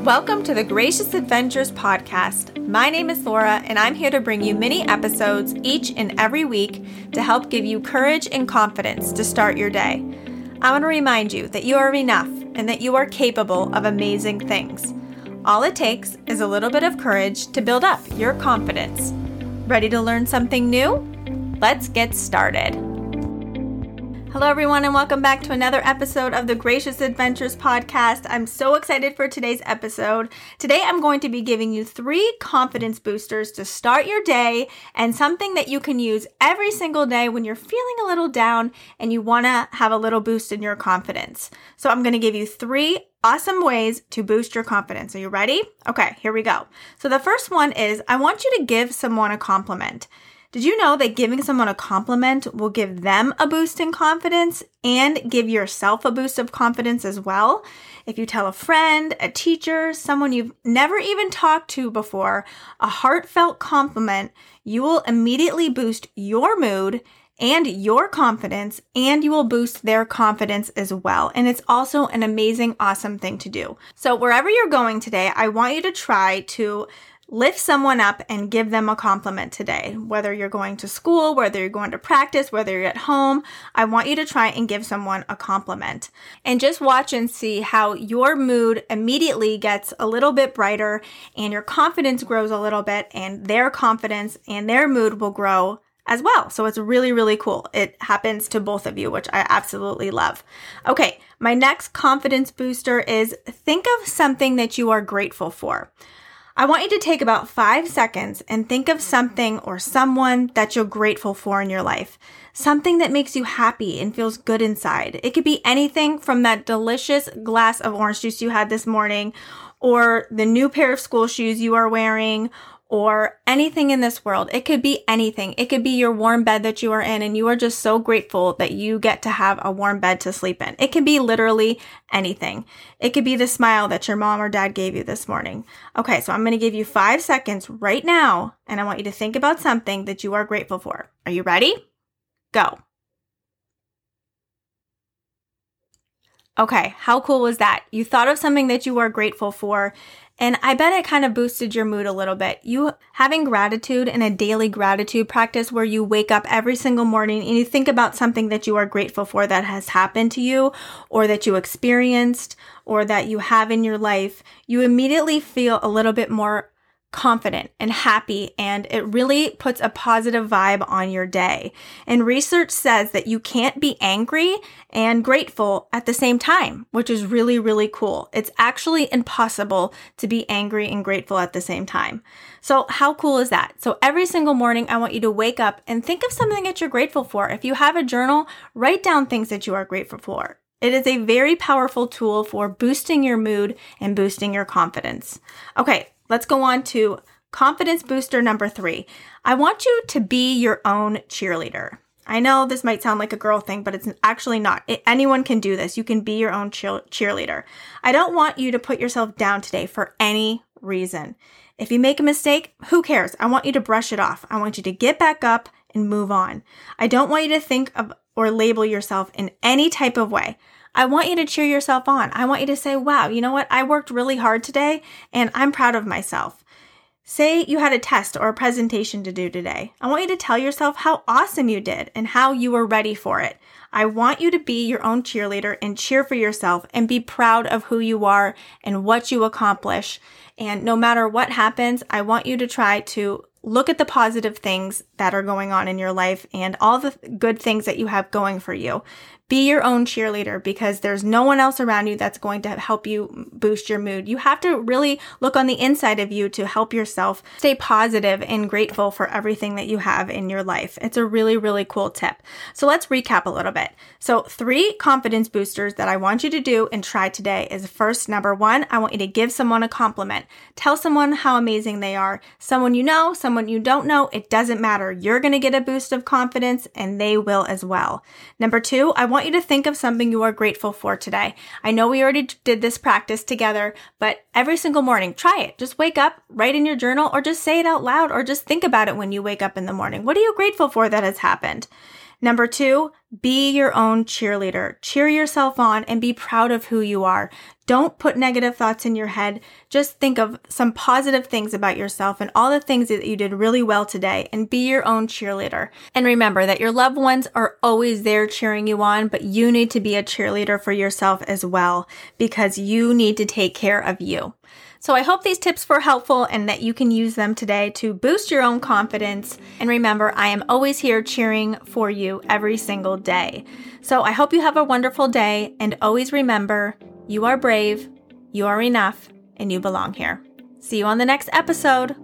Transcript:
Welcome to the Gracious Adventures podcast. My name is Laura, and I'm here to bring you mini episodes each and every week to help give you courage and confidence to start your day. I want to remind you that you are enough and that you are capable of amazing things. All it takes is a little bit of courage to build up your confidence. Ready to learn something new? Let's get started. Hello, everyone, and welcome back to another episode of the Gracious Adventures podcast. I'm so excited for today's episode. Today, I'm going to be giving you three confidence boosters to start your day and something that you can use every single day when you're feeling a little down and you want to have a little boost in your confidence. So, I'm going to give you three awesome ways to boost your confidence. Are you ready? Okay, here we go. So, the first one is I want you to give someone a compliment. Did you know that giving someone a compliment will give them a boost in confidence and give yourself a boost of confidence as well? If you tell a friend, a teacher, someone you've never even talked to before, a heartfelt compliment, you will immediately boost your mood and your confidence, and you will boost their confidence as well. And it's also an amazing, awesome thing to do. So, wherever you're going today, I want you to try to lift someone up and give them a compliment today. Whether you're going to school, whether you're going to practice, whether you're at home, I want you to try and give someone a compliment. And just watch and see how your mood immediately gets a little bit brighter and your confidence grows a little bit and their confidence and their mood will grow as well. So it's really, really cool. It happens to both of you, which I absolutely love. Okay, my next confidence booster is think of something that you are grateful for. I want you to take about five seconds and think of something or someone that you're grateful for in your life. Something that makes you happy and feels good inside. It could be anything from that delicious glass of orange juice you had this morning, or the new pair of school shoes you are wearing, or anything in this world. It could be anything. It could be your warm bed that you are in and you are just so grateful that you get to have a warm bed to sleep in. It can be literally anything. It could be the smile that your mom or dad gave you this morning. Okay, so I'm going to give you five seconds right now and I want you to think about something that you are grateful for. Are you ready? Go. Okay, how cool was that? You thought of something that you are grateful for and I bet it kind of boosted your mood a little bit. You having gratitude in a daily gratitude practice where you wake up every single morning and you think about something that you are grateful for that has happened to you or that you experienced or that you have in your life, you immediately feel a little bit more confident and happy, and it really puts a positive vibe on your day. And research says that you can't be angry and grateful at the same time, which is really, really cool. It's actually impossible to be angry and grateful at the same time. So, how cool is that? So, every single morning, I want you to wake up and think of something that you're grateful for. If you have a journal, write down things that you are grateful for. It is a very powerful tool for boosting your mood and boosting your confidence. Okay, Let's go on to confidence booster number three. I want you to be your own cheerleader. I know this might sound like a girl thing, but it's actually not. It, anyone can do this. You can be your own cheer- cheerleader. I don't want you to put yourself down today for any reason. If you make a mistake, who cares? I want you to brush it off. I want you to get back up and move on. I don't want you to think of or label yourself in any type of way. I want you to cheer yourself on. I want you to say, wow, you know what? I worked really hard today and I'm proud of myself. Say you had a test or a presentation to do today. I want you to tell yourself how awesome you did and how you were ready for it. I want you to be your own cheerleader and cheer for yourself and be proud of who you are and what you accomplish. And no matter what happens, I want you to try to look at the positive things that are going on in your life and all the good things that you have going for you. Be your own cheerleader because there's no one else around you that's going to help you boost your mood. You have to really look on the inside of you to help yourself stay positive and grateful for everything that you have in your life. It's a really, really cool tip. So let's recap a little bit. So, three confidence boosters that I want you to do and try today is first, number one, I want you to give someone a compliment. Tell someone how amazing they are. Someone you know, someone you don't know, it doesn't matter. You're going to get a boost of confidence and they will as well. Number two, I want want you to think of something you are grateful for today. I know we already did this practice together, but every single morning, try it. Just wake up, write in your journal, or just say it out loud, or just think about it when you wake up in the morning. What are you grateful for that has happened? Number two, be your own cheerleader. Cheer yourself on and be proud of who you are. Don't put negative thoughts in your head. Just think of some positive things about yourself and all the things that you did really well today and be your own cheerleader. And remember that your loved ones are always there cheering you on, but you need to be a cheerleader for yourself as well because you need to take care of you. So I hope these tips were helpful and that you can use them today to boost your own confidence. And remember, I am always here cheering for you every single day. So I hope you have a wonderful day and always remember you are brave, you are enough, and you belong here. See you on the next episode.